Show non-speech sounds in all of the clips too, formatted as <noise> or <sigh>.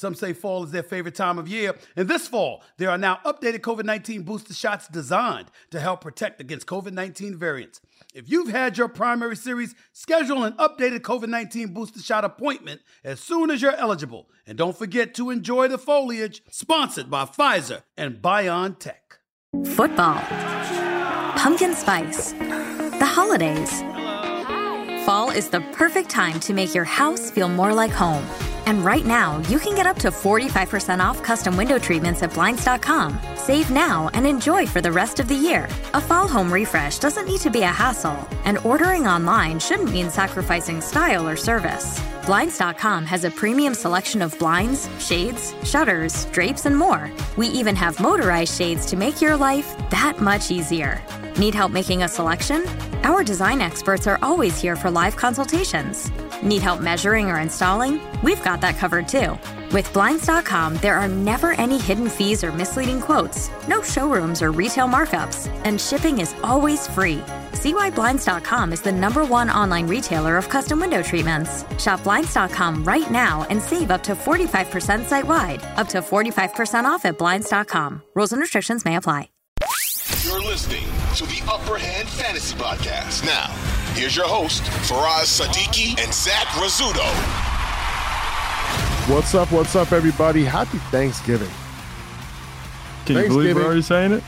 Some say fall is their favorite time of year. And this fall, there are now updated COVID 19 booster shots designed to help protect against COVID 19 variants. If you've had your primary series, schedule an updated COVID 19 booster shot appointment as soon as you're eligible. And don't forget to enjoy the foliage, sponsored by Pfizer and BioNTech. Football, pumpkin spice, the holidays. Fall is the perfect time to make your house feel more like home. And right now, you can get up to 45% off custom window treatments at Blinds.com. Save now and enjoy for the rest of the year. A fall home refresh doesn't need to be a hassle, and ordering online shouldn't mean sacrificing style or service. Blinds.com has a premium selection of blinds, shades, shutters, drapes, and more. We even have motorized shades to make your life that much easier. Need help making a selection? Our design experts are always here for live consultations. Need help measuring or installing? We've got that covered too. With Blinds.com, there are never any hidden fees or misleading quotes, no showrooms or retail markups, and shipping is always free. See why Blinds.com is the number one online retailer of custom window treatments. Shop Blinds.com right now and save up to 45% site wide, up to 45% off at Blinds.com. Rules and restrictions may apply. You're listening to the Upper Hand Fantasy Podcast. Now, here's your host, Faraz Sadiki and Zach Rizzuto. What's up? What's up, everybody? Happy Thanksgiving. Can you believe we're already saying it?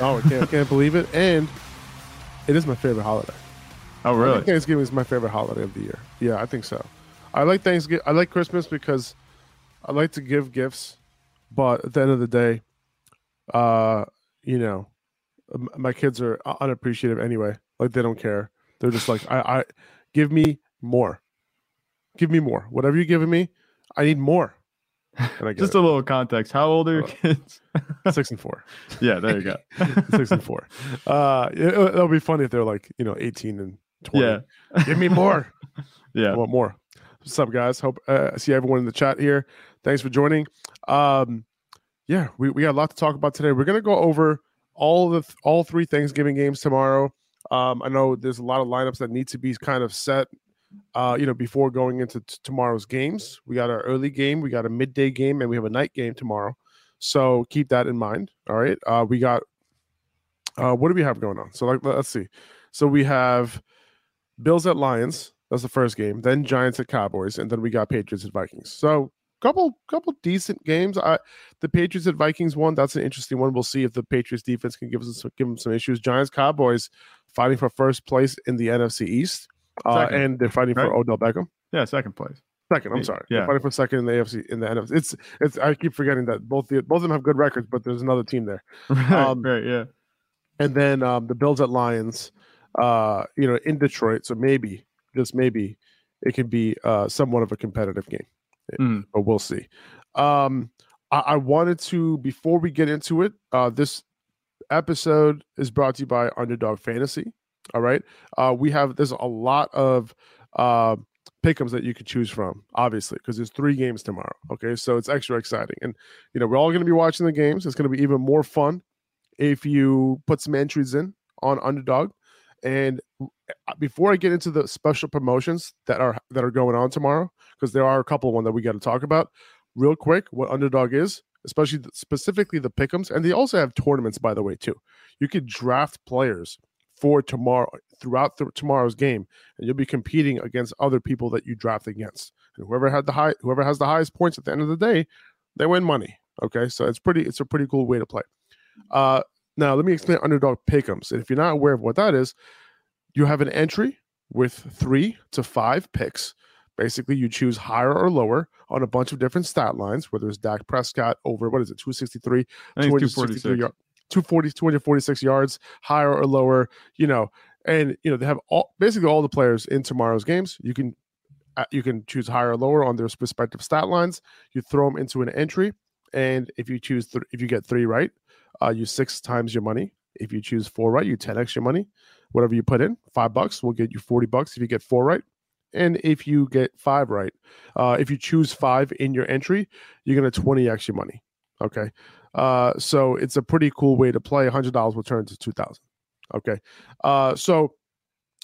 Oh, I can't, can't believe it. And it is my favorite holiday. Oh, I think really? Thanksgiving is my favorite holiday of the year. Yeah, I think so. I like Thanksgiving. I like Christmas because I like to give gifts, but at the end of the day, uh, you know, my kids are unappreciative anyway. Like they don't care. They're just like, I, I give me more. Give me more. Whatever you're giving me, I need more. And I Just it. a little context. How old are your Uh, kids? <laughs> six and four. yeah, there you go. <laughs> six and four. Uh, it, it'll be funny if they're like you know eighteen and twenty. Yeah. Give me more. <laughs> I Yeah. want more. What's up, guys? Hope uh, I see everyone in the chat here. Thanks for joining. Um, yeah, we, we got a lot to talk about today. We're gonna go over all the all three Thanksgiving games tomorrow. Um, I know there's a lot of lineups that need to be kind of set. Uh, you know, before going into t- tomorrow's games, we got our early game, we got a midday game, and we have a night game tomorrow. So keep that in mind. All right. Uh, we got uh, what do we have going on? So like, let's see. So we have Bills at Lions. That's the first game. Then Giants at Cowboys, and then we got Patriots at Vikings. So couple couple decent games. I the Patriots at Vikings one. That's an interesting one. We'll see if the Patriots defense can give us some, give them some issues. Giants Cowboys fighting for first place in the NFC East, uh, and they're fighting for? Odell Beckham. Yeah, second place. Second, I'm sorry. yeah. They're fighting for second in the AFC in the NFC. It's it's. I keep forgetting that both the both of them have good records, but there's another team there. <laughs> Right, Um, right, yeah. and then um, the Bills at Lions, uh, you know, in Detroit. So maybe, just maybe, it can be uh, somewhat of a competitive game, Mhm. but we'll see. Um, I, I wanted to before we get into it. Uh, this episode is brought to you by Underdog Fantasy. All right. Uh, we have there's a lot of uh, pickums that you could choose from, obviously, because there's three games tomorrow. Okay, so it's extra exciting, and you know we're all going to be watching the games. It's going to be even more fun if you put some entries in on Underdog. And uh, before I get into the special promotions that are that are going on tomorrow, because there are a couple one that we got to talk about, real quick, what Underdog is, especially specifically the pickums, and they also have tournaments, by the way, too. You could draft players for tomorrow throughout the, tomorrow's game, and you'll be competing against other people that you draft against. And whoever had the high, whoever has the highest points at the end of the day, they win money. Okay, so it's pretty, it's a pretty cool way to play. Uh, now let me explain underdog pickums. And if you're not aware of what that is, you have an entry with three to five picks. Basically, you choose higher or lower on a bunch of different stat lines, whether it's Dak Prescott over what is it, 263, I think it's 263 246. yard, 240, 246 yards, higher or lower, you know, and you know, they have all basically all the players in tomorrow's games. You can uh, you can choose higher or lower on their respective stat lines. You throw them into an entry, and if you choose th- if you get three right, uh, you six times your money. If you choose four right, you 10 extra money. Whatever you put in, five bucks will get you 40 bucks if you get four right. And if you get five right, uh, if you choose five in your entry, you're going to 20 extra money. Okay. Uh, so it's a pretty cool way to play. $100 will turn to 2000 Okay. Uh, so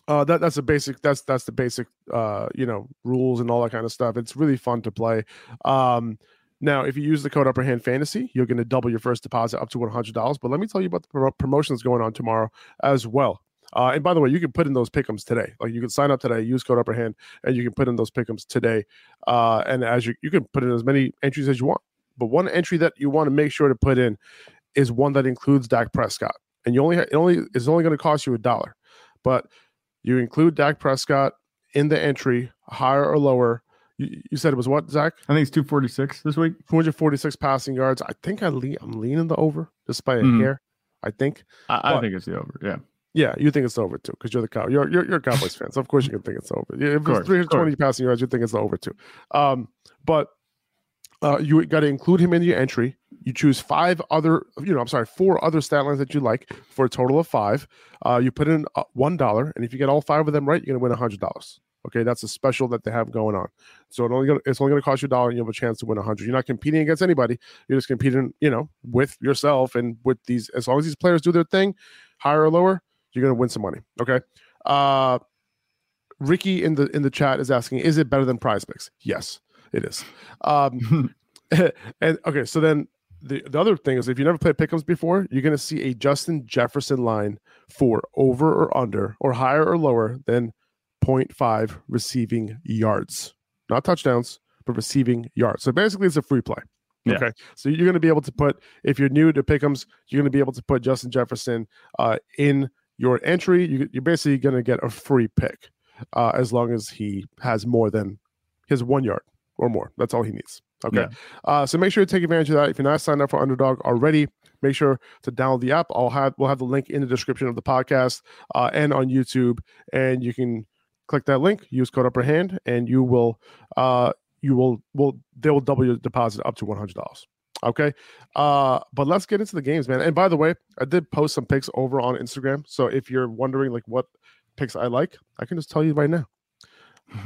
uh, that that's a basic that's that's the basic uh, you know rules and all that kind of stuff. It's really fun to play. Um, now, if you use the code Upper Hand Fantasy, you're going to double your first deposit up to one hundred dollars. But let me tell you about the pro- promotions going on tomorrow as well. Uh, and by the way, you can put in those pickums today. Like you can sign up today, use code Upper Hand, and you can put in those pickums today. Uh, and as you you can put in as many entries as you want. But one entry that you want to make sure to put in is one that includes Dak Prescott, and you only it only is only going to cost you a dollar, but you include Dak Prescott in the entry, higher or lower. You, you said it was what, Zach? I think it's 246 this week. 246 passing yards. I think I lean, I'm leaning the over just by a Mhm. hair. I think. I, I think it's the over. Yeah. Yeah, you think it's over too because you're the cow. You're, you're you're a Cowboys fan, so of course you can think it's over. Yeah, If course, it's 320 passing yards, you think it's over too. Um, but uh, you got to include him in your entry. You choose five other, you know, I'm sorry, four other stat lines that you like for a total of five. Uh, you put in uh, one dollar, and if you get all five of them right, you're gonna win a hundred dollars. Okay, that's a special that they have going on. So it only gonna, it's only going to cost you a dollar, and you have a chance to win a hundred. You're not competing against anybody. You're just competing, you know, with yourself and with these. As long as these players do their thing, higher or lower, you're going to win some money. Okay. Uh, Ricky in the in the chat is asking, is it better than Prize Picks? Yes, it is. Um, <laughs> <laughs> and okay, so then the, the other thing is if you never played pickums before, you're going to see a Justin Jefferson line for over or under or higher or lower than 0.5 receiving yards, not touchdowns, but receiving yards. So basically, it's a free play. Yeah. Okay, so you're going to be able to put if you're new to pickums, you're going to be able to put Justin Jefferson uh, in your entry. You, you're basically going to get a free pick uh, as long as he has more than his one yard or more. That's all he needs. Okay. Yeah. Uh, so make sure to take advantage of that. If you're not signed up for Underdog already, make sure to download the app. I'll have we'll have the link in the description of the podcast uh, and on YouTube, and you can click that link, use code Upper Hand, and you will uh, you will will they will double your deposit up to one hundred dollars. Okay. Uh, but let's get into the games, man. And by the way, I did post some picks over on Instagram. So if you're wondering like what picks I like, I can just tell you right now.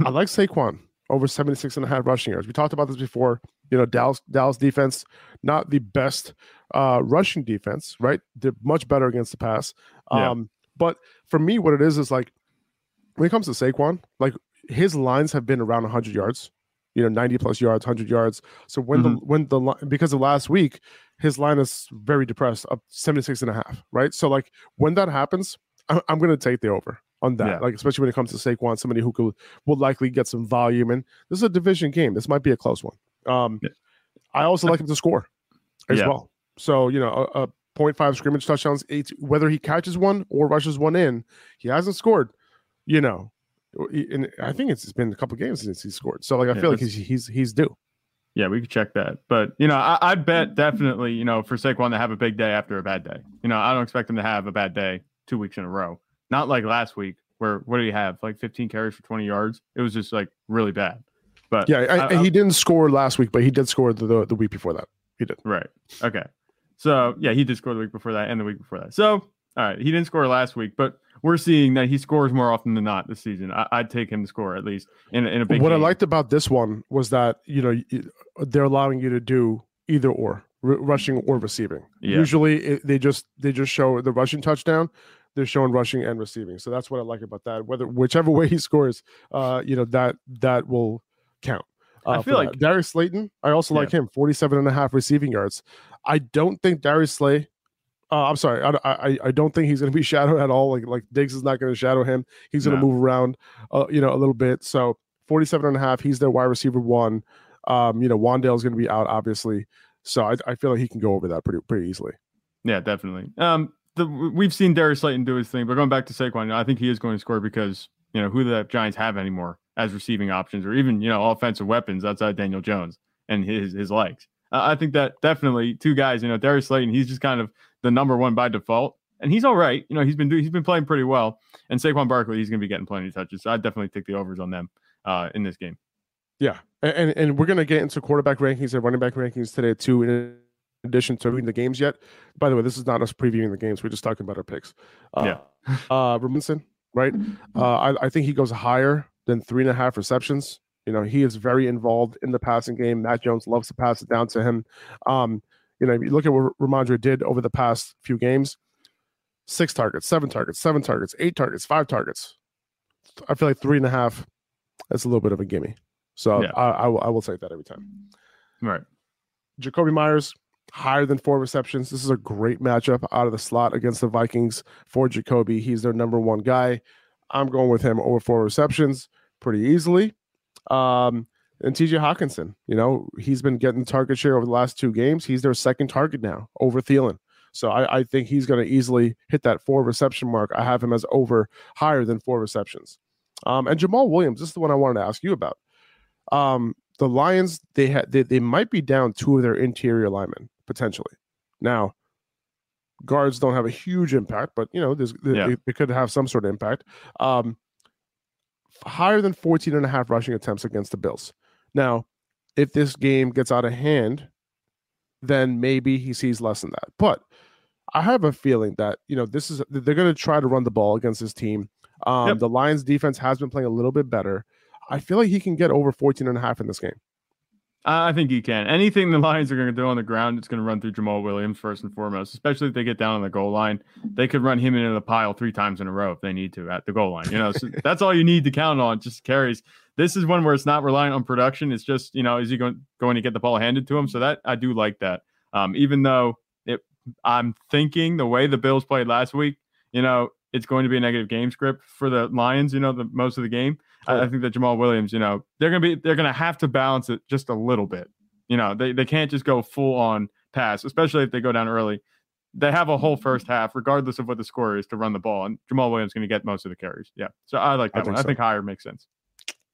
I like <laughs> Saquon over 76 and a half rushing yards. We talked about this before. You know, Dallas Dallas defense, not the best uh rushing defense, right? They're much better against the pass. Yeah. Um, but for me, what it is is like when it comes to Saquon, like his lines have been around 100 yards, you know, 90 plus yards, 100 yards. So when the when the because of last week, his line is very depressed, up 76 and a half, right? So like when that happens, I- I'm going to take the over on that, Yeah. like especially when it comes to Saquon, somebody who could will likely get some volume. And this is a division game. This might be a close one. Um, Yeah. I also like him to score as Yeah. well. So you know, a, a 0.5 scrimmage touchdowns, eight, whether he catches one or rushes one in, he hasn't scored. You know, and I think it's been a couple games since he scored. So like, I Yeah, feel like he's he's he's due. Yeah, we could check that. But you know, I, I'd bet mm. definitely, you know, for Saquon to have a big day after a bad day. You know, I don't expect him to have a bad day two weeks in a row. Not like last week, where what did he have? Like 15 carries for 20 yards. It was just like really bad. But Yeah, I, I- and he didn't score last week, but he did score the, the the week before that. He did. Right. Okay. So yeah, he did score the week before that and the week before that. So All right, he didn't score last week, but we're seeing that he scores more often than not this season. I, would take him to score at least in, in a big. What game. I liked about this one was that you know they're allowing you to do either or r- rushing or receiving. Yeah. Usually it, they just they just show the rushing touchdown. They're showing rushing and receiving. So that's what I like about that. Whether whichever <laughs> way he scores, uh, you know that that will count. Uh, I feel like that. Darius Slayton. I also yeah. like him. 47 and a half receiving yards. I don't think Darius Slay uh, I'm sorry. I, I I don't think he's going to be <laughs> shadowed at all. Like like Diggs is not going to shadow him. He's going to no. move around, uh, you know, a little bit. So 47 and a half. He's their wide receiver one. Um, you know, Wan'Dale's going to be out obviously. So I, I feel like he can go over that pretty pretty easily. Yeah, definitely. Um, the, we've seen Darius Slayton do his thing, but going back to Saquon, I think he is going to score because you know who the Giants have anymore as receiving options or even you know offensive weapons outside Daniel Jones and his his legs. Uh, I think that definitely two guys. You know, Darius Slayton, he's just kind of the number one by default, and he's all right. You know, he's been do- he's been playing pretty well. And Saquon Barkley, he's going to be getting plenty of touches. So I definitely take the overs on them uh, in this game. Yeah, and and we're going to get into quarterback rankings and running back rankings today too. In addition to the games yet. By the way, this is not us previewing the games. We're just talking about our picks. Uh, yeah, <laughs> uh, Robinson, right? Uh, I, I think he goes higher than three and a half receptions. You know, he is very involved in the passing game. Mac Jones loves to pass it down to him. Um, you know, you look at what Rhamondre did over the past few games six targets, seven targets, seven targets, eight targets, five targets. I feel like three and a half, that's a little bit of a gimme. So yeah. I, I, I will take that every time. Right. Jakobi Meyers, higher than four receptions. This is a great matchup out of the slot against the Vikings for Jakobi. He's their number one guy. I'm going with him over four receptions pretty easily. Um, and TJ Hockenson. you know, he's been getting target share over the last two games. He's their second target now over Thielen. So I, I think he's going to easily hit that four reception mark. I have him as over higher than four receptions. Um, and Jamaal Williams, this is the one I wanted to ask you about. Um, the Lions, they had they, they might be down two of their interior linemen potentially. Now, guards don't have a huge impact, but you know, there's yeah. they, they, could have some sort of impact. Um, higher than 14 and a half rushing attempts against the Bills. Now, if this game gets out of hand, then maybe he sees less than that. But I have a feeling that, you know, this is they're going to try to run the ball against this team. Um, yep. The Lions defense has been playing a little bit better. I feel like he can get over 14 and a half in this game. I think he can. Anything the Lions are going to do on the ground, it's going to run through Jamaal Williams first and foremost, especially if they get down on the goal line. They could run him into the pile three times in a row if they need to at the goal line. You know, so that's all you need to count on, just carries. This is one where it's not relying on production. It's just, you know, is he going, going to get the ball handed to him? So that I do like that. Um, even though it, I'm thinking the way the Bills played last week, you know, it's going to be a negative game script for the Lions, you know, the most of the game. I, I think that Jamaal Williams, you know, they're gonna be they're gonna have to balance it just a little bit. You know, they, they can't just go full on pass, especially if they go down early. They have a whole first mm-hmm. half, regardless of what the score is, to run the ball. And Jamaal Williams is going to get most of the carries. Yeah. So I like that I one. So. I think higher makes sense.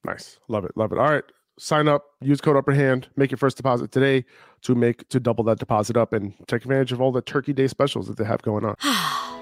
Nice. Love it. Love it. All right. Sign up, use code upper hand, make your first deposit today to make to double that deposit up and take advantage of all the turkey day specials that they have going on. <sighs> <sighs>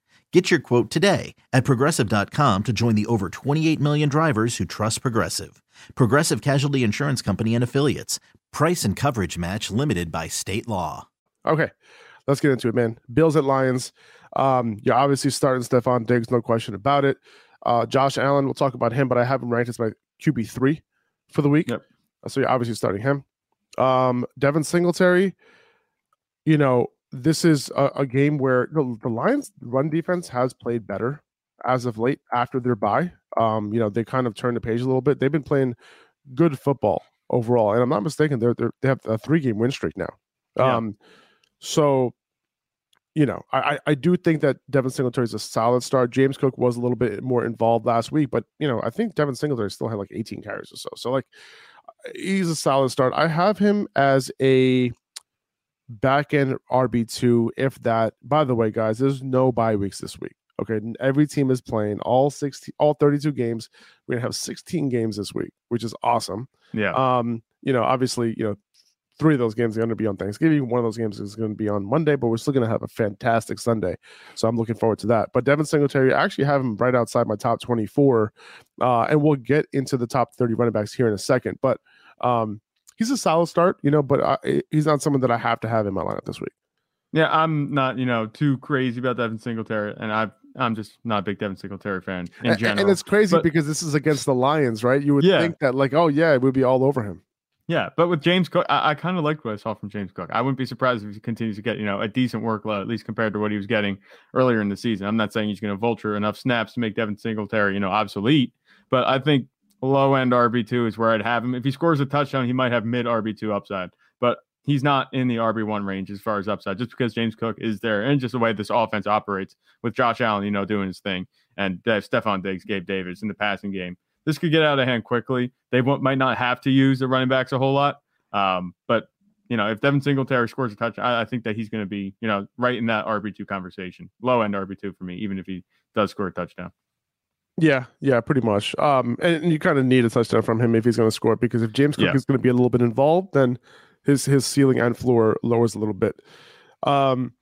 Get your quote today at progressive.com to join the over 28 million drivers who trust Progressive. Progressive Casualty Insurance Company and Affiliates. Price and coverage match limited by state law. Okay, let's get into it, man. Bills at Lions. Um, you're obviously starting Stefon Diggs, no question about it. Uh, Josh Allen, we'll talk about him, but I have him ranked as my QB3 for the week. Yep. So you're obviously starting him. Um, Devin Singletary, you know, this is a, a game where the, the Lions' run defense has played better as of late after their bye. Um, you know, they kind of turned the page a little bit. They've been playing good football overall, and I'm not mistaken. They're, they're they have a three game win streak now. Yeah. Um, so you know, I I do think that Devin Singletary is a solid start. James Cook was a little bit more involved last week, but you know, I think Devin Singletary still had like 18 carries or so. So like, he's a solid start. I have him as a back end RB2, if that. By the way, guys, there's no bye weeks this week. Okay. Every team is playing all 16, all 32 games. We're gonna have 16 games this week, which is awesome. Yeah. Um, you know, obviously, you know, three of those games are going to be on Thanksgiving. One of those games is going to be on Monday, but we're still going to have a fantastic Sunday. So I'm looking forward to that. But Devin Singletary, I actually have him right outside my top 24. Uh, and we'll get into the top 30 running backs here in a second. But um, he's a solid start, you know, but I, he's not someone that I have to have in my lineup this week. Yeah, I'm not, you know, too crazy about Devin Singletary, and I I'm just not a big Devin Singletary fan in And, general. and it's crazy But- because this is against the Lions, right? You would Yeah. think that, like, oh, yeah, it would be all over him. Yeah, but with James Cook, I, I kind of liked what I saw from James Cook. I wouldn't be surprised if he continues to get, you know, a decent workload, at least compared to what he was getting earlier in the season. I'm not saying he's going to vulture enough snaps to make Devin Singletary, you know, obsolete, but I think low end RB2 is where I'd have him. If he scores a touchdown, he might have mid RB2 upside, but he's not in the RB1 range as far as upside, just because James Cook is there and just the way this offense operates with Josh Allen, you know, doing his thing, and uh, Stefon Diggs, Gabe Davis in the passing game. This could get out of hand quickly. They might not have to use the running backs a whole lot. Um, but you know, if Devin Singletary scores a touchdown, I, I think that he's going to be, you know, right in that RB two conversation, low end RB two for me, even if he does score a touchdown. Yeah, yeah, pretty much. Um, and, you kind of need a touchdown from him if he's going to score because if James Cook Yeah. is going to be a little bit involved, then his his ceiling and floor lowers a little bit. Um,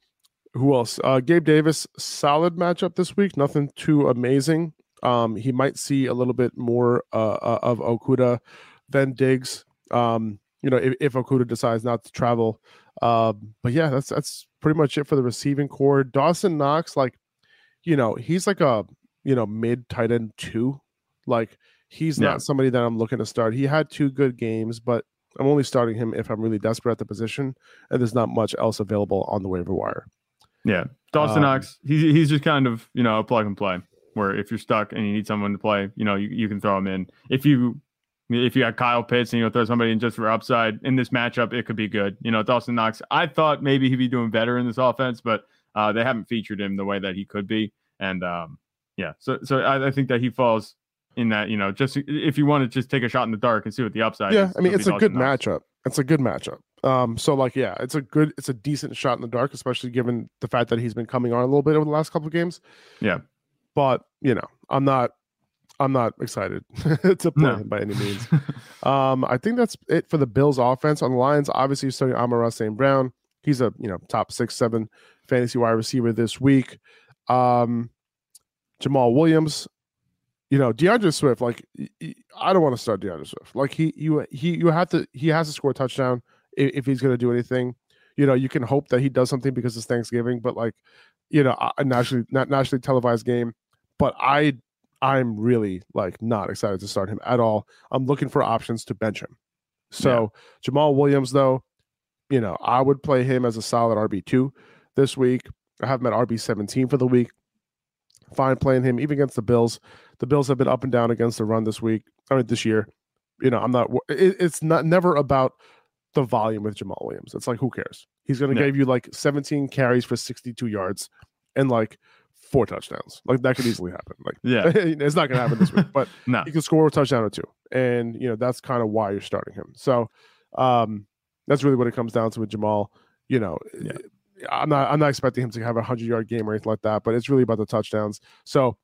who else? Uh, Gabe Davis, solid matchup this week. Nothing too amazing. Um, he might see a little bit more uh, uh, of Okudah than Diggs. Um, you know, if, if Okudah decides not to travel. Um, but yeah, that's that's pretty much it for the receiving core. Dawson Knox, like, you know, he's like a you know mid tight end two. Like he's Yeah. not somebody that I'm looking to start. He had two good games, but I'm only starting him if I'm really desperate at the position, and there's not much else available on the waiver wire. Yeah, Dawson Um, Knox, he's he's just kind of you know a plug and play. Where if you're stuck and you need someone to play, you know you, you can throw him in. If you if you got Kyle Pitts and you know throw somebody in just for upside in this matchup, it could be good. You know Dawson Knox, I thought maybe he'd be doing better in this offense, but uh, they haven't featured him the way that he could be. And um, yeah, so so I, I think that he falls in that you know just if you want to just take a shot in the dark and see what the upside. yeah, is, I mean it's a good matchup. It's a good matchup. Um, so like yeah, it's a good, it's a decent shot in the dark, especially given the fact that he's been coming on a little bit over the last couple of games. Yeah. but you know, I'm not, I'm not excited <laughs> to play No. him by any means. <laughs> Um, I think that's it for the Bills offense. On the Lions, obviously you're starting Amon-Ra St. Brown. He's a you know top six, seven fantasy wide receiver this week. Um, Jamaal Williams, you know, D'Andre Swift, like I don't want to start D'Andre Swift. Like he you he you have to he has to score a touchdown if, if he's gonna do anything. You know, you can hope that he does something because it's Thanksgiving, but like, you know, a nationally not nationally televised game. But I I'm really like not excited to start him at all. I'm looking for options to bench him. So Jamaal Williams, though, you know, I would play him as a solid RB two this week. I have him at RB seventeen for the week. Fine playing him even against the Bills. The Bills have been up and down against the run this week. I mean, this year. You know, I'm not. It, it's not never about the volume with Jamaal Williams. It's like who cares? He's going to Yeah. give you like 17 carries for 62 yards and like four touchdowns. Like that could easily happen. Like <laughs> Yeah. <laughs> it's not gonna happen this week, but <laughs> No. he could score a touchdown or two. And you know, that's kind of why you're starting him. So um that's really what it comes down to with Jamaal. You know, Yeah. I'm not I'm not expecting him to have a hundred yard game or anything like that, but it's really about the touchdowns. So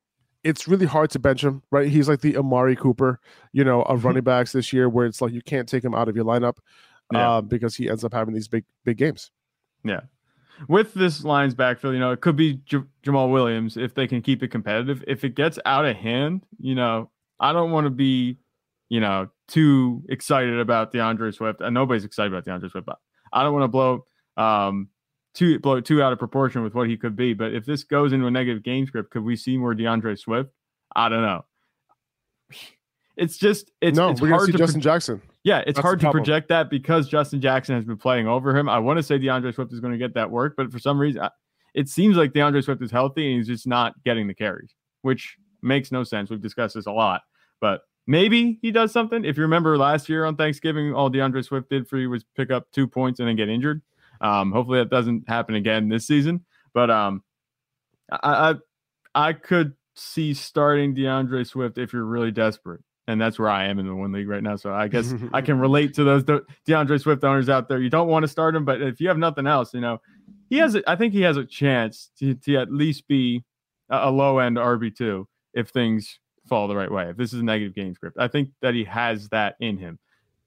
it's really hard to bench him, right? He's like the Amari Cooper, you know, of Mm-hmm. running backs this year, where it's like you can't take him out of your lineup Yeah. um, because he ends up having these big big games. Yeah. With this Lions backfield, you know, it could be J- Jamaal Williams if they can keep it competitive. If it gets out of hand, you know, I don't want to be, you know, too excited about D'Andre Swift. And nobody's excited about D'Andre Swift, but I don't want to blow um too blow too out of proportion with what he could be. But if this goes into a negative game script, could we see more D'Andre Swift? I don't know. It's just it's no, it's we're hard see to Justin pro- Jackson. yeah, it's That's hard to project that because Justin Jackson has been playing over him. I want to say D'Andre Swift is going to get that work, but for some reason, I- it seems like D'Andre Swift is healthy and he's just not getting the carries, which makes no sense. We've discussed this a lot, but maybe he does something. If you remember last year on Thanksgiving, all D'Andre Swift did for you was pick up two points and then get injured. Um, hopefully that doesn't happen again this season, but um, I, I I could see starting D'Andre Swift if you're really desperate. And that's where I am in the one league right now. So I guess I can <laughs> relate to those De- D'Andre Swift owners out there. You don't want to start him, but if you have nothing else, you know, he has. A, I think he has a chance to, to at least be a, a low end RB two if things fall the right way. If this is a negative game script, I think that he has that in him.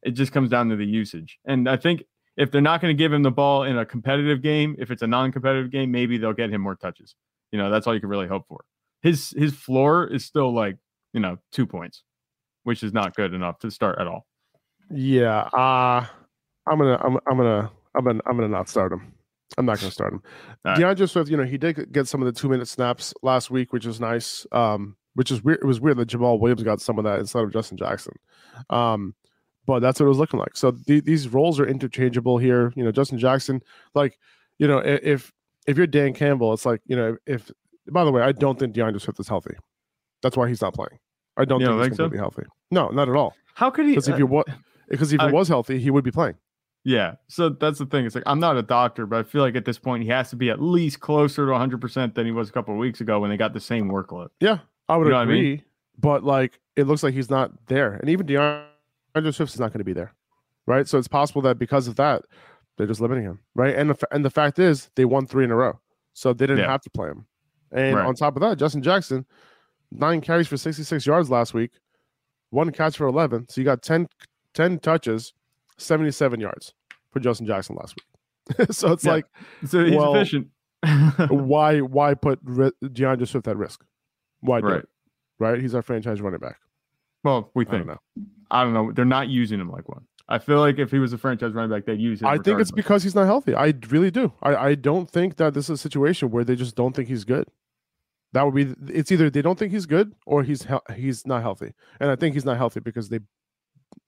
It just comes down to the usage, and I think if they're not going to give him the ball in a competitive game, if it's a non-competitive game, maybe they'll get him more touches. You know, that's all you can really hope for. His his floor is still like you know two points, which is not good enough to start at all. Yeah, uh I'm gonna I'm I'm gonna I'm gonna I'm gonna not start him. I'm not gonna start him. All right. D'Andre Swift, you know, he did get some of the two minute snaps last week, which was nice. Um, which is weird. It was weird that Jamaal Williams got some of that instead of Justin Jackson. Um, but that's what it was looking like. So the, these roles are interchangeable here. You know, Justin Jackson, like, you know, if if you're Dan Campbell, it's like, you know, if by the way, I don't think D'Andre Swift is healthy. That's why he's not playing. I don't You think don't he's think so? completely healthy. No, not at all. How could he? Because if uh, you what because if he was healthy, he would be playing. Yeah. So that's the thing. It's like I'm not a doctor, but I feel like at this point he has to be at least closer to 100% than he was a couple of weeks ago when they got the same workload. Yeah, I would You know what I agree. mean? But like, it looks like he's not there, and even D'Andre Swift is not going to be there, right? So it's possible that because of that, they're just limiting him, right? And the and the fact is, they won three in a row, so they didn't Yeah. have to play him. And Right. on top of that, Justin Jackson, nine carries for 66 yards last week, one catch for 11. So you got 10, 10 touches, 77 yards for Justin Jackson last week. <laughs> so it's Yeah. like, So he's Well, efficient. <laughs> why why put ri- D'Andre Swift at risk? Why do Right. it? Right? He's our franchise running back. well, we I think. know. I don't know. They're not using him like one. I feel like if he was a franchise running back, they'd use him. I think it's because he's not healthy. I really do. I, I don't think that this is a situation where they just don't think he's good. That would be. It's either they don't think he's good or he's hel- he's not healthy, and I think he's not healthy because they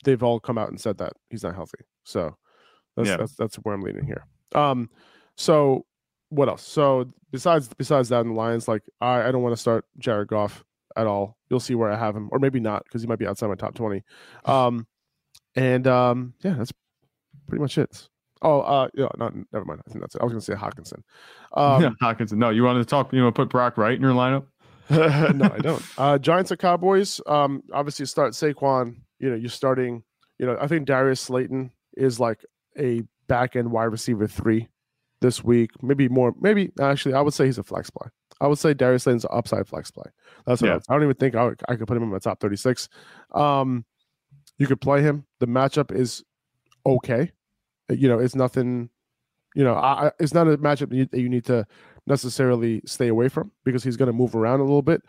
they've all come out and said that he's not healthy. So that's Yeah. that's that's where I'm leaning here. Um, so what else? So besides besides that in the Lions, like I I don't want to start Jared Goff at all. You'll see where I have him, or maybe not because he might be outside my top twenty. <laughs> Um, and um, yeah, that's pretty much it. Oh, uh, yeah, not never mind. I think that's it. I was gonna say Hockenson. <laughs> Um, Hockenson. No, you wanted to talk. You want to put Brock Wright in your lineup? <laughs> no, I don't. Uh, Giants or Cowboys. Um, obviously start Saquon. You know, you're starting. You know, I think Darius Slayton is like a back end wide receiver three this week. Maybe more. Maybe actually, I would say he's a flex play. I would say Darius Slayton's upside flex play. That's what I, Yeah. I don't even think I, would, I could put him in my top 36. Um, you could play him. The matchup is okay. You know, it's nothing. You know, I, it's not a matchup that you, that you need to necessarily stay away from because he's going to move around a little bit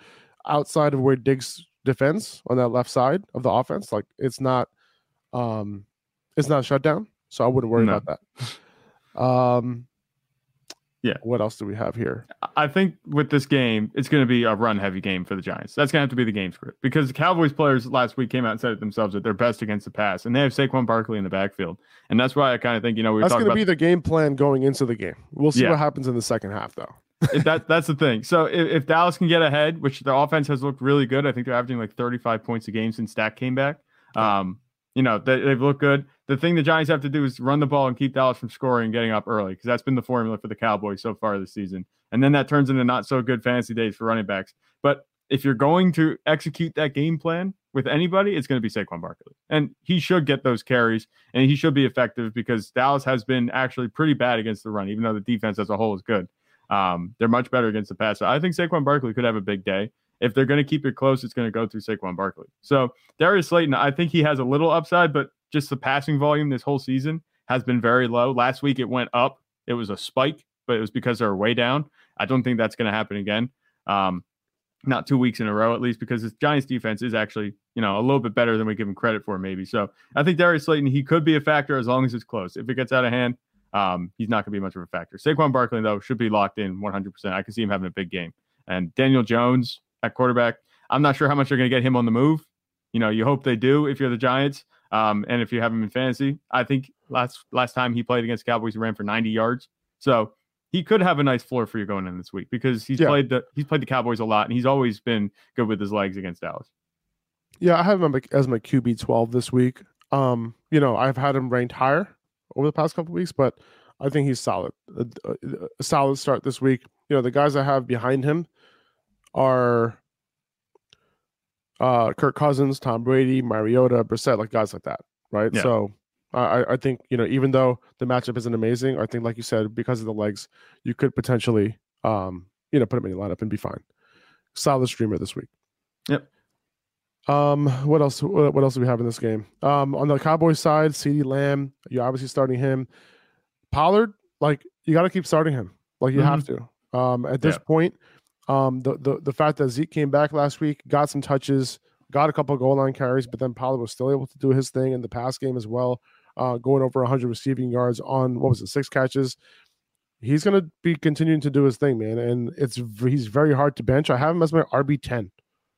outside of where Diggs defends on that left side of the offense. Like it's not, um, it's not shut down, so I wouldn't worry No. about that. Um, Yeah. What else do we have here? I think with this game, it's going to be a run heavy game for the Giants. That's going to have to be the game script because the Cowboys players last week came out and said it themselves that they're best against the pass, and they have Saquon Barkley in the backfield, and that's why I kind of think you know we were That's going to be the game plan going into the game. We'll see Yeah. what happens in the second half, though. that <laughs> that's the thing. So if, if Dallas can get ahead, which the offense has looked really good, I think they're averaging like 35 points a game since Dak came back. Um, you know, they, they've looked good. the thing the Giants have to do is run the ball and keep Dallas from scoring and getting up early because that's been the formula for the Cowboys so far this season. And then that turns into not so good fantasy days for running backs. But if you're going to execute that game plan with anybody, it's going to be Saquon Barkley. And he should get those carries and he should be effective because Dallas has been actually pretty bad against the run, even though the defense as a whole is good. Um, they're much better against the pass. So I think Saquon Barkley could have a big day. If they're going to keep it close, it's going to go through Saquon Barkley. So Darius Slayton, I think he has a little upside, but just the passing volume this whole season has been very low. Last week it went up. It was a spike, but it was because they were way down. I don't think that's going to happen again. Um, not two weeks in a row, at least, because this Giants defense is actually, you know, a little bit better than we give him credit for, maybe. So I think Darius Slayton, he could be a factor as long as it's close. If it gets out of hand, um, he's not going to be much of a factor. Saquon Barkley, though, should be locked in 100%. I can see him having a big game. And Daniel Jones at quarterback, I'm not sure how much they're going to get him on the move. You know, you hope they do if you're the Giants. Um, and if you have him in fantasy, I think last last time he played against Cowboys, he ran for 90 yards. So he could have a nice floor for you going in this week because he's yeah. played the he's played the Cowboys a lot and he's always been good with his legs against Dallas. Yeah, I have him as my QB 12 this week. Um, you know, I've had him ranked higher over the past couple weeks, but I think he's solid. A, a, a, solid start this week. You know, the guys I have behind him are uh, Kirk Cousins, Tom Brady, Mariota, Brissett, like guys like that, right? Yeah. So I, I think you know even though the matchup isn't amazing, I think like you said because of the legs, you could potentially um, you know put him in your lineup and be fine. Solid streamer this week. Yep. Um, what else? What else do we have in this game? Um, on the Cowboys side, CeeDee Lamb, you're obviously starting him. Pollard, like you got to keep starting him, like you mm-hmm. have to. Um, at this yeah. point, um, the, the the fact that Zeke came back last week, got some touches, got a couple goal line carries, but then Pollard was still able to do his thing in the pass game as well, uh, going over 100 receiving yards on what was it, six catches. He's going to be continuing to do his thing, man, and it's he's very hard to bench. I have him as my RB 10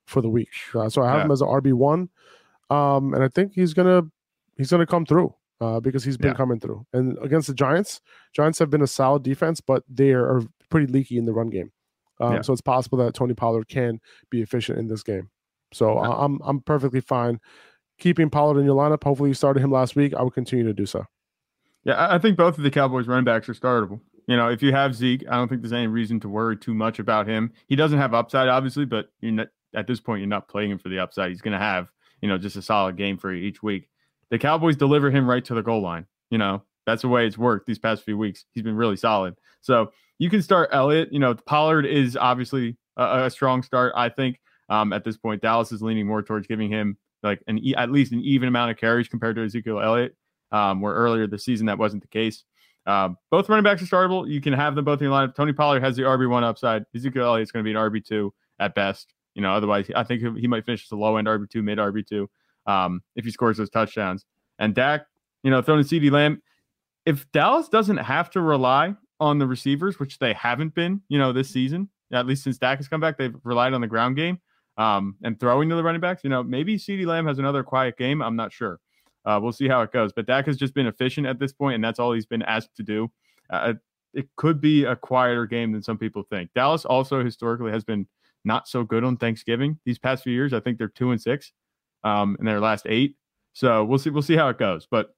for the week, uh, so I have yeah. him as an RB one, um, and I think he's gonna he's gonna come through. Uh, because he's been yeah. coming through. And against the Giants, Giants have been a solid defense, but they are pretty leaky in the run game. Um, yeah. So it's possible that Tony Pollard can be efficient in this game. So yeah. I'm I'm perfectly fine keeping Pollard in your lineup. Hopefully, you started him last week. I will continue to do so. Yeah, I think both of the Cowboys running backs are startable. You know, if you have Zeke, I don't think there's any reason to worry too much about him. He doesn't have upside, obviously, but you're not, at this point, you're not playing him for the upside. He's going to have, you know, just a solid game for you each week. The Cowboys deliver him right to the goal line. You know, that's the way it's worked these past few weeks. He's been really solid. So you can start Elliott. You know, Pollard is obviously a, a strong start. I think um, at this point, Dallas is leaning more towards giving him like an at least an even amount of carries compared to Ezekiel Elliott. Um, where earlier this season that wasn't the case. Um, both running backs are startable. You can have them both in your lineup. Tony Pollard has the RB one upside. Ezekiel Elliott's going to be an RB two at best. You know, otherwise, I think he might finish as a low end RB two, mid RB two, um, if he scores those touchdowns. And Dak, you know, throwing CeeDee Lamb. If Dallas doesn't have to rely on the receivers, which they haven't been, you know, this season, at least since Dak has come back, they've relied on the ground game um, and throwing to the running backs. You know, maybe CeeDee Lamb has another quiet game. I'm not sure. Uh, we'll see how it goes. But Dak has just been efficient at this point, and that's all he's been asked to do. Uh, it could be a quieter game than some people think. Dallas also historically has been not so good on Thanksgiving these past few years. I think they're two and six um, in their last eight. So we'll see. We'll see how it goes. But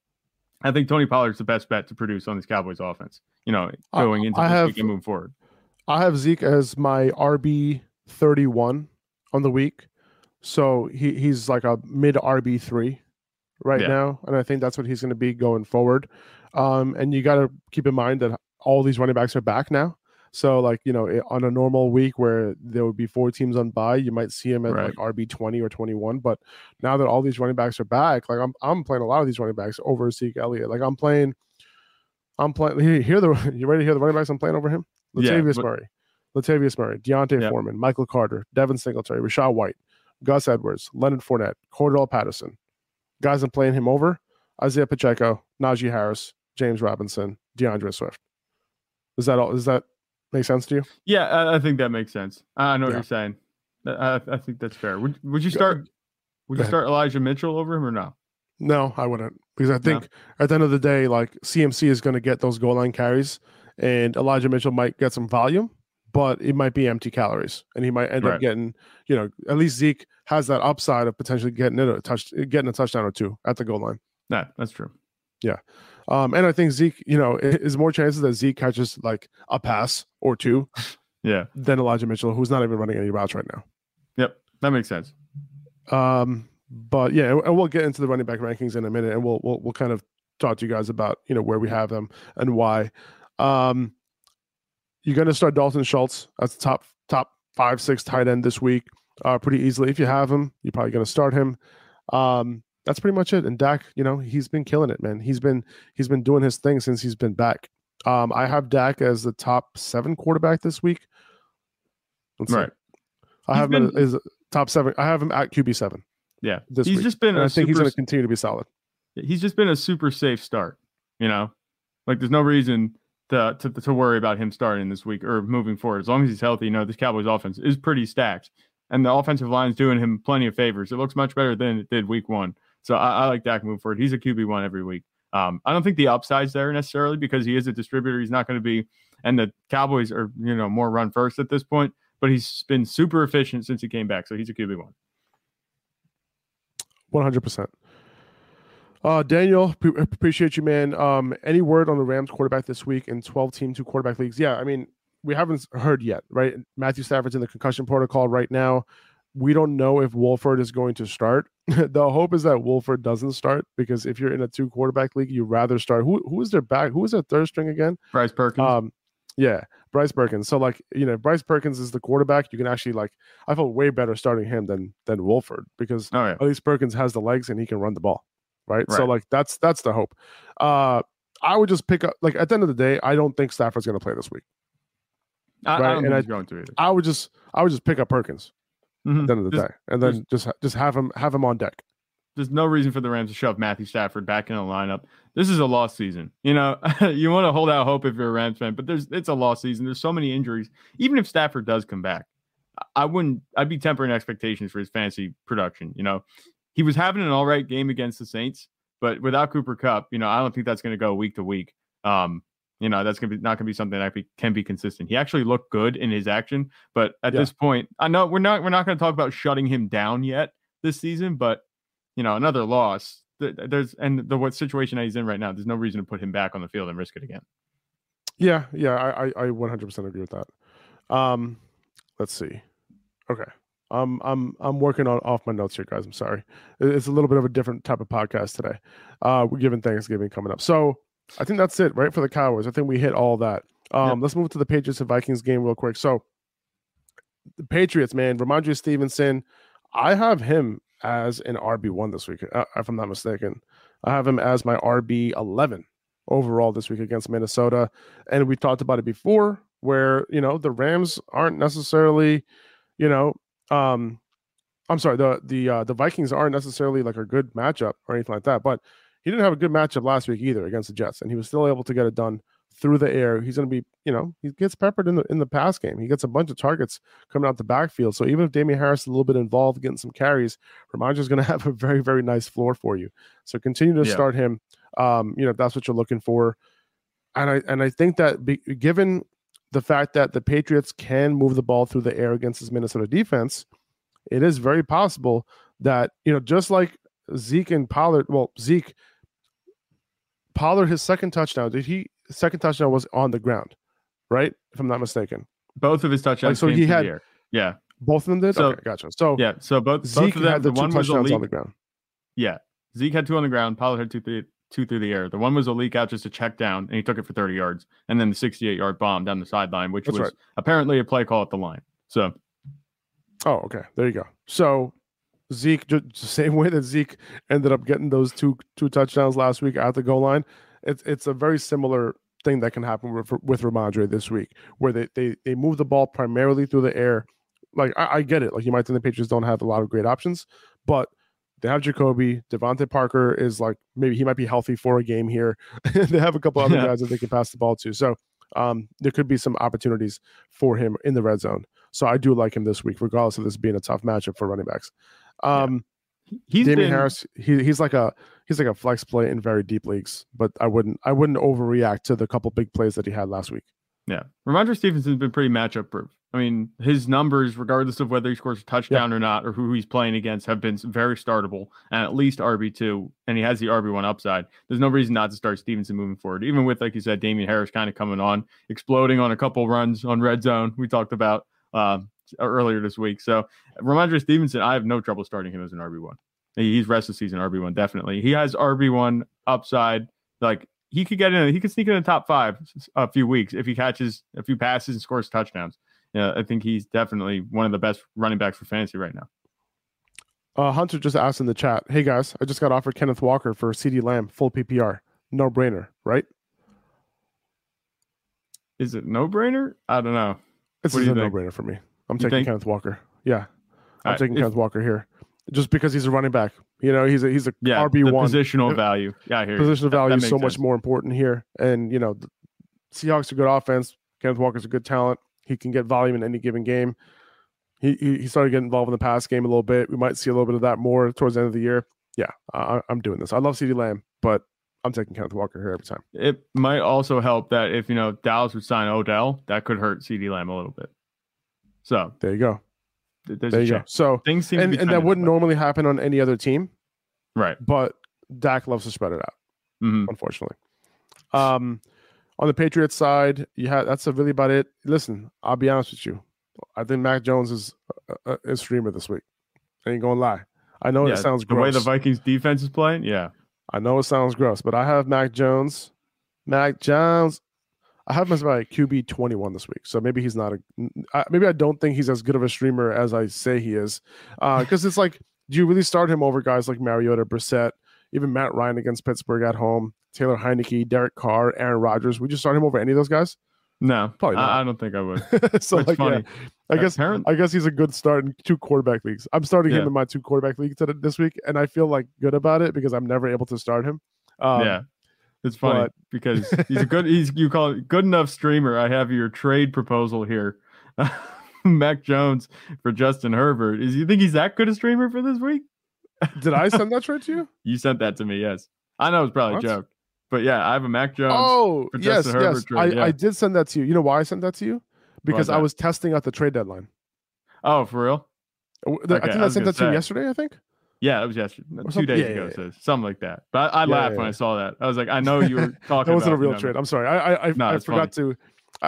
I think Tony Pollard's the best bet to produce on this Cowboys offense. You know, going into I this have, week and moving forward. I have Zeke as my RB thirty one on the week, so he he's like a mid RB three right yeah. now, and I think that's what he's going to be going forward. Um, and you got to keep in mind that all these running backs are back now. So like you know on a normal week where there would be four teams on bye, you might see him at right. like RB twenty or twenty one. But now that all these running backs are back, like I'm I'm playing a lot of these running backs over Zeke Elliott. Like I'm playing, I'm playing. Hear the <laughs> you ready to hear the running backs I'm playing over him? Latavius yeah, but, Murray, Latavius Murray, D'Onta yeah. Foreman, Michael Carter, Devin Singletary, Rachaad White, Gus Edwards, Leonard Fournette, Cordarrelle Patterson. Guys I'm playing him over: Isaiah Pacheco, Najee Harris, James Robinson, D'Andre Swift. Is that all? Is that Make sense to you? Yeah, I, I think that makes sense. I know what yeah. you're saying. I, I, think that's fair. Would Would you start? Would you start Elijah Mitchell over him or no? No, I wouldn't because I think no. at the end of the day, like CMC is going to get those goal line carries, and Elijah Mitchell might get some volume, but it might be empty calories, and he might end right. up getting, you know, at least Zeke has that upside of potentially getting it a touch, getting a touchdown or two at the goal line. Yeah, that's true. Yeah. Um, and I think Zeke, you know, is more chances that Zeke catches like a pass or two <laughs> Yeah. than Elijah Mitchell, who's not even running any routes right now. Yep. That makes sense. Um, but yeah, and- we'll get into the running back rankings in a minute, and we'll we'll we'll kind of talk to you guys about you know where we have them and why. Um, you're going to start Dalton Schultz as the top top five six tight end this week, uh, pretty easily. If you have him, you're probably going to start him. Um, that's pretty much it. And Dak, you know, he's been killing it, man. He's been he's been doing his thing since he's been back. Um, I have Dak as the top seven quarterback this week. Let's see. Right. I He's have him been- as top seven. I have him at QB seven Yeah. this he's week. just been I think he's going to continue to be solid. he's just been a super safe start. You know, like there's no reason to, to to worry about him starting this week or moving forward. As long as he's healthy, you know, this Cowboys offense is pretty stacked, and the offensive line is doing him plenty of favors. It looks much better than it did week one. So I, I like Dak moving forward. He's a QB one every week. Um, I don't think the upside's there necessarily because he is a distributor. He's not going to be, and the Cowboys are you know more run first at this point. But he's been super efficient since he came back, so he's a QB one. One hundred percent. Uh, Daniel, pre- appreciate you, man. Um, any word on the Rams quarterback this week in twelve team two quarterback leagues? Yeah, I mean, we haven't heard yet, right? Matthew Stafford's in the concussion protocol right now. We don't know if Wolford is going to start. <laughs> the hope is that Wolford doesn't start because if you're in a two quarterback league, you rather start. Who who is their back? Who is their third string again? Bryce Perkins. Um, yeah, Bryce Perkins. So like, you know, Bryce Perkins is the quarterback. You can actually like. I felt way better starting him than than Wolford because oh yeah. at least Perkins has the legs and he can run the ball, right? So like that's that's the hope. Uh, I would just pick up like at the end of the day, I don't think Stafford's going to play this week. I, I don't and think I- he's going to either. I would just I would just pick up Perkins Mhm. at the end of the Just- day, and then just just have him have him on deck. there's no reason for the Rams to shove Matthew Stafford back in the lineup. This is a lost season. You know, <laughs> you want to hold out hope if you're a Rams fan, but there's it's a lost season. There's so many injuries. Even if Stafford does come back, I- I wouldn't. I'd be tempering expectations for his fantasy production. You know, he was having an all right game against the Saints, but without Cooper Kupp, you know, I don't think that's going to go week to week. Um, you know, that's gonna be not gonna be something that be, can be consistent. He actually looked good in his action, but at Yeah. this point, I know we're not we're not going to talk about shutting him down yet this season, but you know, another loss. There's and the what situation that he's in right now. There's no reason to put him back on the field and risk it again. Yeah, yeah, I I, I 100% agree with that. Um, let's see. Okay. Um, I'm I'm working on off my notes here, guys. I'm sorry. It's a little bit of a different type of podcast today. Uh, we're giving Thanksgiving coming up, so I think that's it, right, for the Cowboys. I think we hit all that. Um, let's move to the Patriots and Vikings game real quick. So, the Patriots, man, Rhamondre Stevenson, I have him as an RB one this week, uh, if I'm not mistaken. I have him as my RB eleven overall this week against Minnesota, and we talked about it before, where you know the Rams aren't necessarily, you know, um, I'm sorry, the the uh, the Vikings aren't necessarily like a good matchup or anything like that, but he didn't have a good matchup last week either against the Jets, and he was still able to get it done through the air. He's going to be, you know, he gets peppered in the in the pass game. He gets a bunch of targets coming out the backfield. So even if Damien Harris is a little bit involved getting some carries, Rhamondre's going to have a very very nice floor for you. So continue to Yeah. start him. Um, you know, if that's what you're looking for. And I and I think that be, given the fact that the Patriots can move the ball through the air against this Minnesota defense, it is very possible that you know just like Zeke and Pollard. Well, Zeke Pollard, his second touchdown, did he? Second touchdown was on the ground, right? If I'm not mistaken, Both of his touchdowns. so came he had-. Yeah, both of them did. So- okay, gotcha. So yeah. So both both Zeke of them. had the, the two one touchdowns on the ground. Yeah, Zeke had two on the ground. Pollard had two through, two through the air. The one was a leak out just a check down, and he took it for 30 yards, and then the 68 yard bomb down the sideline, which That's was right. apparently a play call at the line. So Oh, okay. There you go. So Zeke, just <laughs> the same way that Zeke ended up getting those two two touchdowns last week at the goal line, it's it's a very similar thing that can happen with with Rhamondre this week, where they they they move the ball primarily through the air. Like I, I get it. Like you might think the Patriots don't have a lot of great options, but they have Jakobi. DeVante Parker is like maybe he might be healthy for a game here. <laughs> they have a couple other Yeah. guys that they can pass the ball to. So um, there could be some opportunities for him in the red zone. So I do like him this week, regardless of this being a tough matchup for running backs. Um, he's Damien been, Harris, he, he's like a he's like a flex play in very deep leagues, but I wouldn't I wouldn't overreact to the couple big plays that he had last week. Yeah. Rhamondre Stevenson's been pretty matchup proof. I mean, his numbers, regardless of whether he scores a touchdown or not, or who he's playing against, have been very startable and at least RB2, and he has the RB1 upside. There's no reason not to start Stevenson moving forward, even with, like you said, Damien Harris kind of coming on, exploding on a couple runs on red zone we talked about uh, earlier this week. So, Rhamondre Stevenson, I have no trouble starting him as an RB1. He's rest of the season RB1, definitely. He has RB1 upside. Like, he could get in, he could sneak in the top five a few weeks if he catches a few passes and scores touchdowns yeah, I think he's definitely one of the best running backs for fantasy right now. Uh, Hunter just asked in the chat, "Hey guys, I just got offered Kenneth Walker for CeeDee Lamb, full PPR, no brainer, right?" Is it no brainer? I don't know. It's a no brainer for me. I'm taking think? Kenneth Walker. Yeah, I'm right, taking if, Kenneth Walker here, just because he's a running back. You know, he's a he's a yeah, RB one positional value. Yeah, here positional value is so sense. much more important here, and you know, Seahawks are good offense. Kenneth Walker's a good talent. He can get volume in any given game. He, he, he started getting involved in the pass game a little bit. We might see a little bit of that more towards the end of the year. Yeah, I, am doing this. I love CeeDee Lamb, but I'm taking Kenneth Walker here every time. It might also help that if you know Dallas would sign Odell, that could hurt CeeDee Lamb a little bit. So there you go. there you go. So things seem and, and that wouldn't normally happen on any other team, right? But Dak loves to spread it out, mm-hmm. unfortunately. Um, on the Patriots side, you have that's really about it. Listen, I'll be honest with you. I think Mac Jones is a, a streamer this week. I ain't gonna lie. I know yeah, it sounds the gross. way the Vikings defense is playing. Yeah, I know it sounds gross, but I have Mac Jones. Mac Jones. I have him as my QB twenty one this week, so maybe he's not a. Maybe I don't think he's as good of a streamer as I say he is, because uh, it's like, do you really start him over guys like Mariota, Brissett, even Matt Ryan against Pittsburgh at home? Taylor Heinicke, Derek Carr, Aaron Rodgers. Would you start him over any of those guys? No, probably not. I, I don't think I would. <laughs> so like, funny. Yeah, I guess I guess he's a good start in two quarterback leagues. I'm starting yeah. him in my two quarterback leagues this week, and I feel like good about it because I'm never able to start him. Um, yeah, it's funny but... <laughs> because he's a good. He's you call it good enough streamer. I have your trade proposal here. <laughs> Mac Jones for Justin Herbert. Is you think he's that good a streamer for this week? Did I send that trade to you? <laughs> You sent that to me. Yes, I know it's probably what? a joke. But yeah, I have a Mac Jones. Oh, yes, yes. I, yeah. I did send that to you. You know why I sent that to you? Because I was testing out the trade deadline. Oh, for real? Okay, I think I, I sent that say. to you yesterday. I think. Yeah, it was yesterday, two days yeah, ago. Yeah, yeah. something like that. But I, I laughed when I saw that. I was like, I know you were <laughs> talking. that wasn't a real you know, trade. I'm sorry. I I, I, no, I forgot funny. to.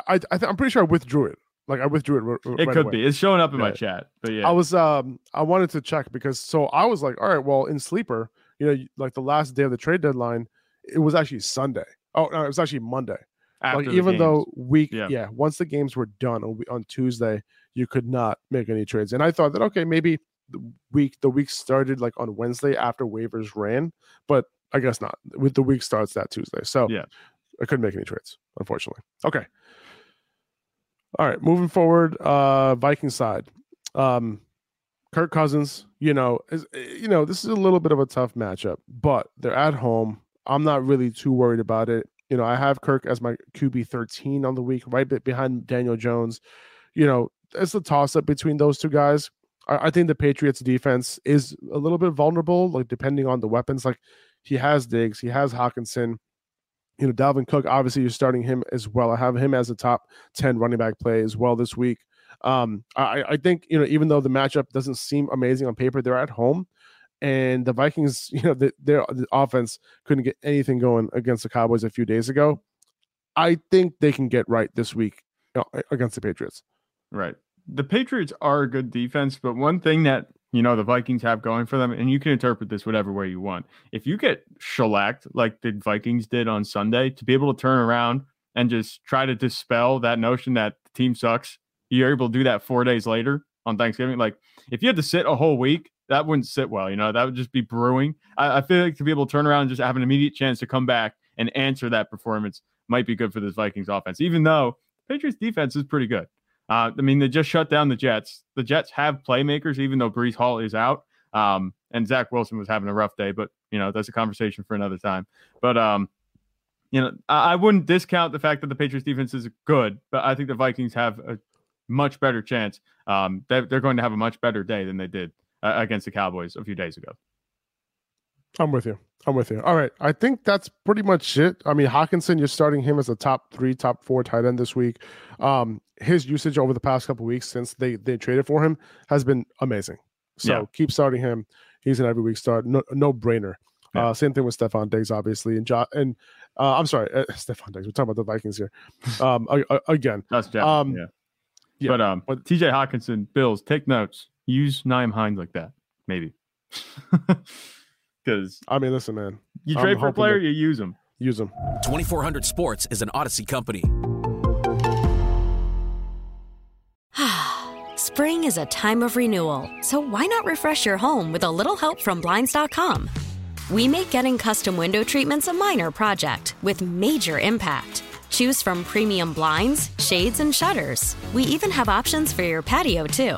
I, I am pretty sure I withdrew it. Like I withdrew it. R- it right could away. be. It's showing up in my chat. But yeah, I was um I wanted to check because so I was like, all right, well in sleeper, you know, like the last day of the trade deadline, it was actually Sunday. Oh no, it was actually Monday. After like even games. though week, yeah. yeah, once the games were done on, on Tuesday, you could not make any trades. And I thought that okay, maybe the week the week started like on Wednesday after waivers ran, but I guess not. With the week starts that Tuesday, so yeah, I couldn't make any trades, unfortunately. Okay. All right, moving forward, uh Viking side. Um Kirk Cousins, you know, is you know, this is a little bit of a tough matchup, but they're at home. I'm not really too worried about it. You know, I have Kirk as my QB 13 on the week, right behind Daniel Jones. You know, it's a toss up between those two guys. I, think the Patriots defense is a little bit vulnerable, like depending on the weapons. Like he has Diggs, he has Hockenson. You know, Dalvin Cook, obviously, you're starting him as well. I have him as a top 10 running back play as well this week. Um, I, I think, you know, even though the matchup doesn't seem amazing on paper, they're at home and the Vikings, <laughs> you know, the, their the offense couldn't get anything going against the Cowboys a few days ago. I think they can get right this week against the Patriots. Right. The Patriots are a good defense, but one thing that you know the Vikings have going for them, and you can interpret this whatever way you want. If you get shellacked like the Vikings did on Sunday, to be able to turn around and just try to dispel that notion that the team sucks, you're able to do that four days later on Thanksgiving. Like if you had to sit a whole week that wouldn't sit well. You know, that would just be brewing. I, I, feel like to be able to turn around and just have an immediate chance to come back and answer that performance might be good for this Vikings offense, even though Patriots defense is pretty good. Uh, I mean, they just shut down the Jets. The Jets have playmakers, even though Breece Hall is out. Um, and Zach Wilson was having a rough day, but you know, that's a conversation for another time. But um, you know, I, I wouldn't discount the fact that the Patriots defense is good, but I think the Vikings have a much better chance. Um, they're, they're going to have a much better day than they did uh, against the Cowboys a few days ago. I'm with you. I'm with you. All right. I think that's pretty much it. I mean, Hockenson, you're starting him as a top three, top four tight end this week. Um, his usage over the past couple weeks since they they traded for him has been amazing. So Yeah. keep starting him. He's an every week start. No no brainer. Yeah. Uh, same thing with Stefon Diggs, obviously, and jo- and uh, I'm sorry, uh, <laughs> Stefon Diggs. We're talking about the Vikings here. Um, again, That's Jeff. Um, yeah. yeah, But um, but- TJ Hockenson, Bills, take notes. Use Nyheim Hines like that, maybe. <laughs> Because I mean, listen, man, you I'm trade for a player, you use them. use them. 2400 Sports is an Audacy company. <sighs> Spring is a time of renewal, so why not refresh your home with a little help from Blinds.com? We make getting custom window treatments a minor project with major impact. Choose from premium blinds, shades, and shutters. We even have options for your patio, too.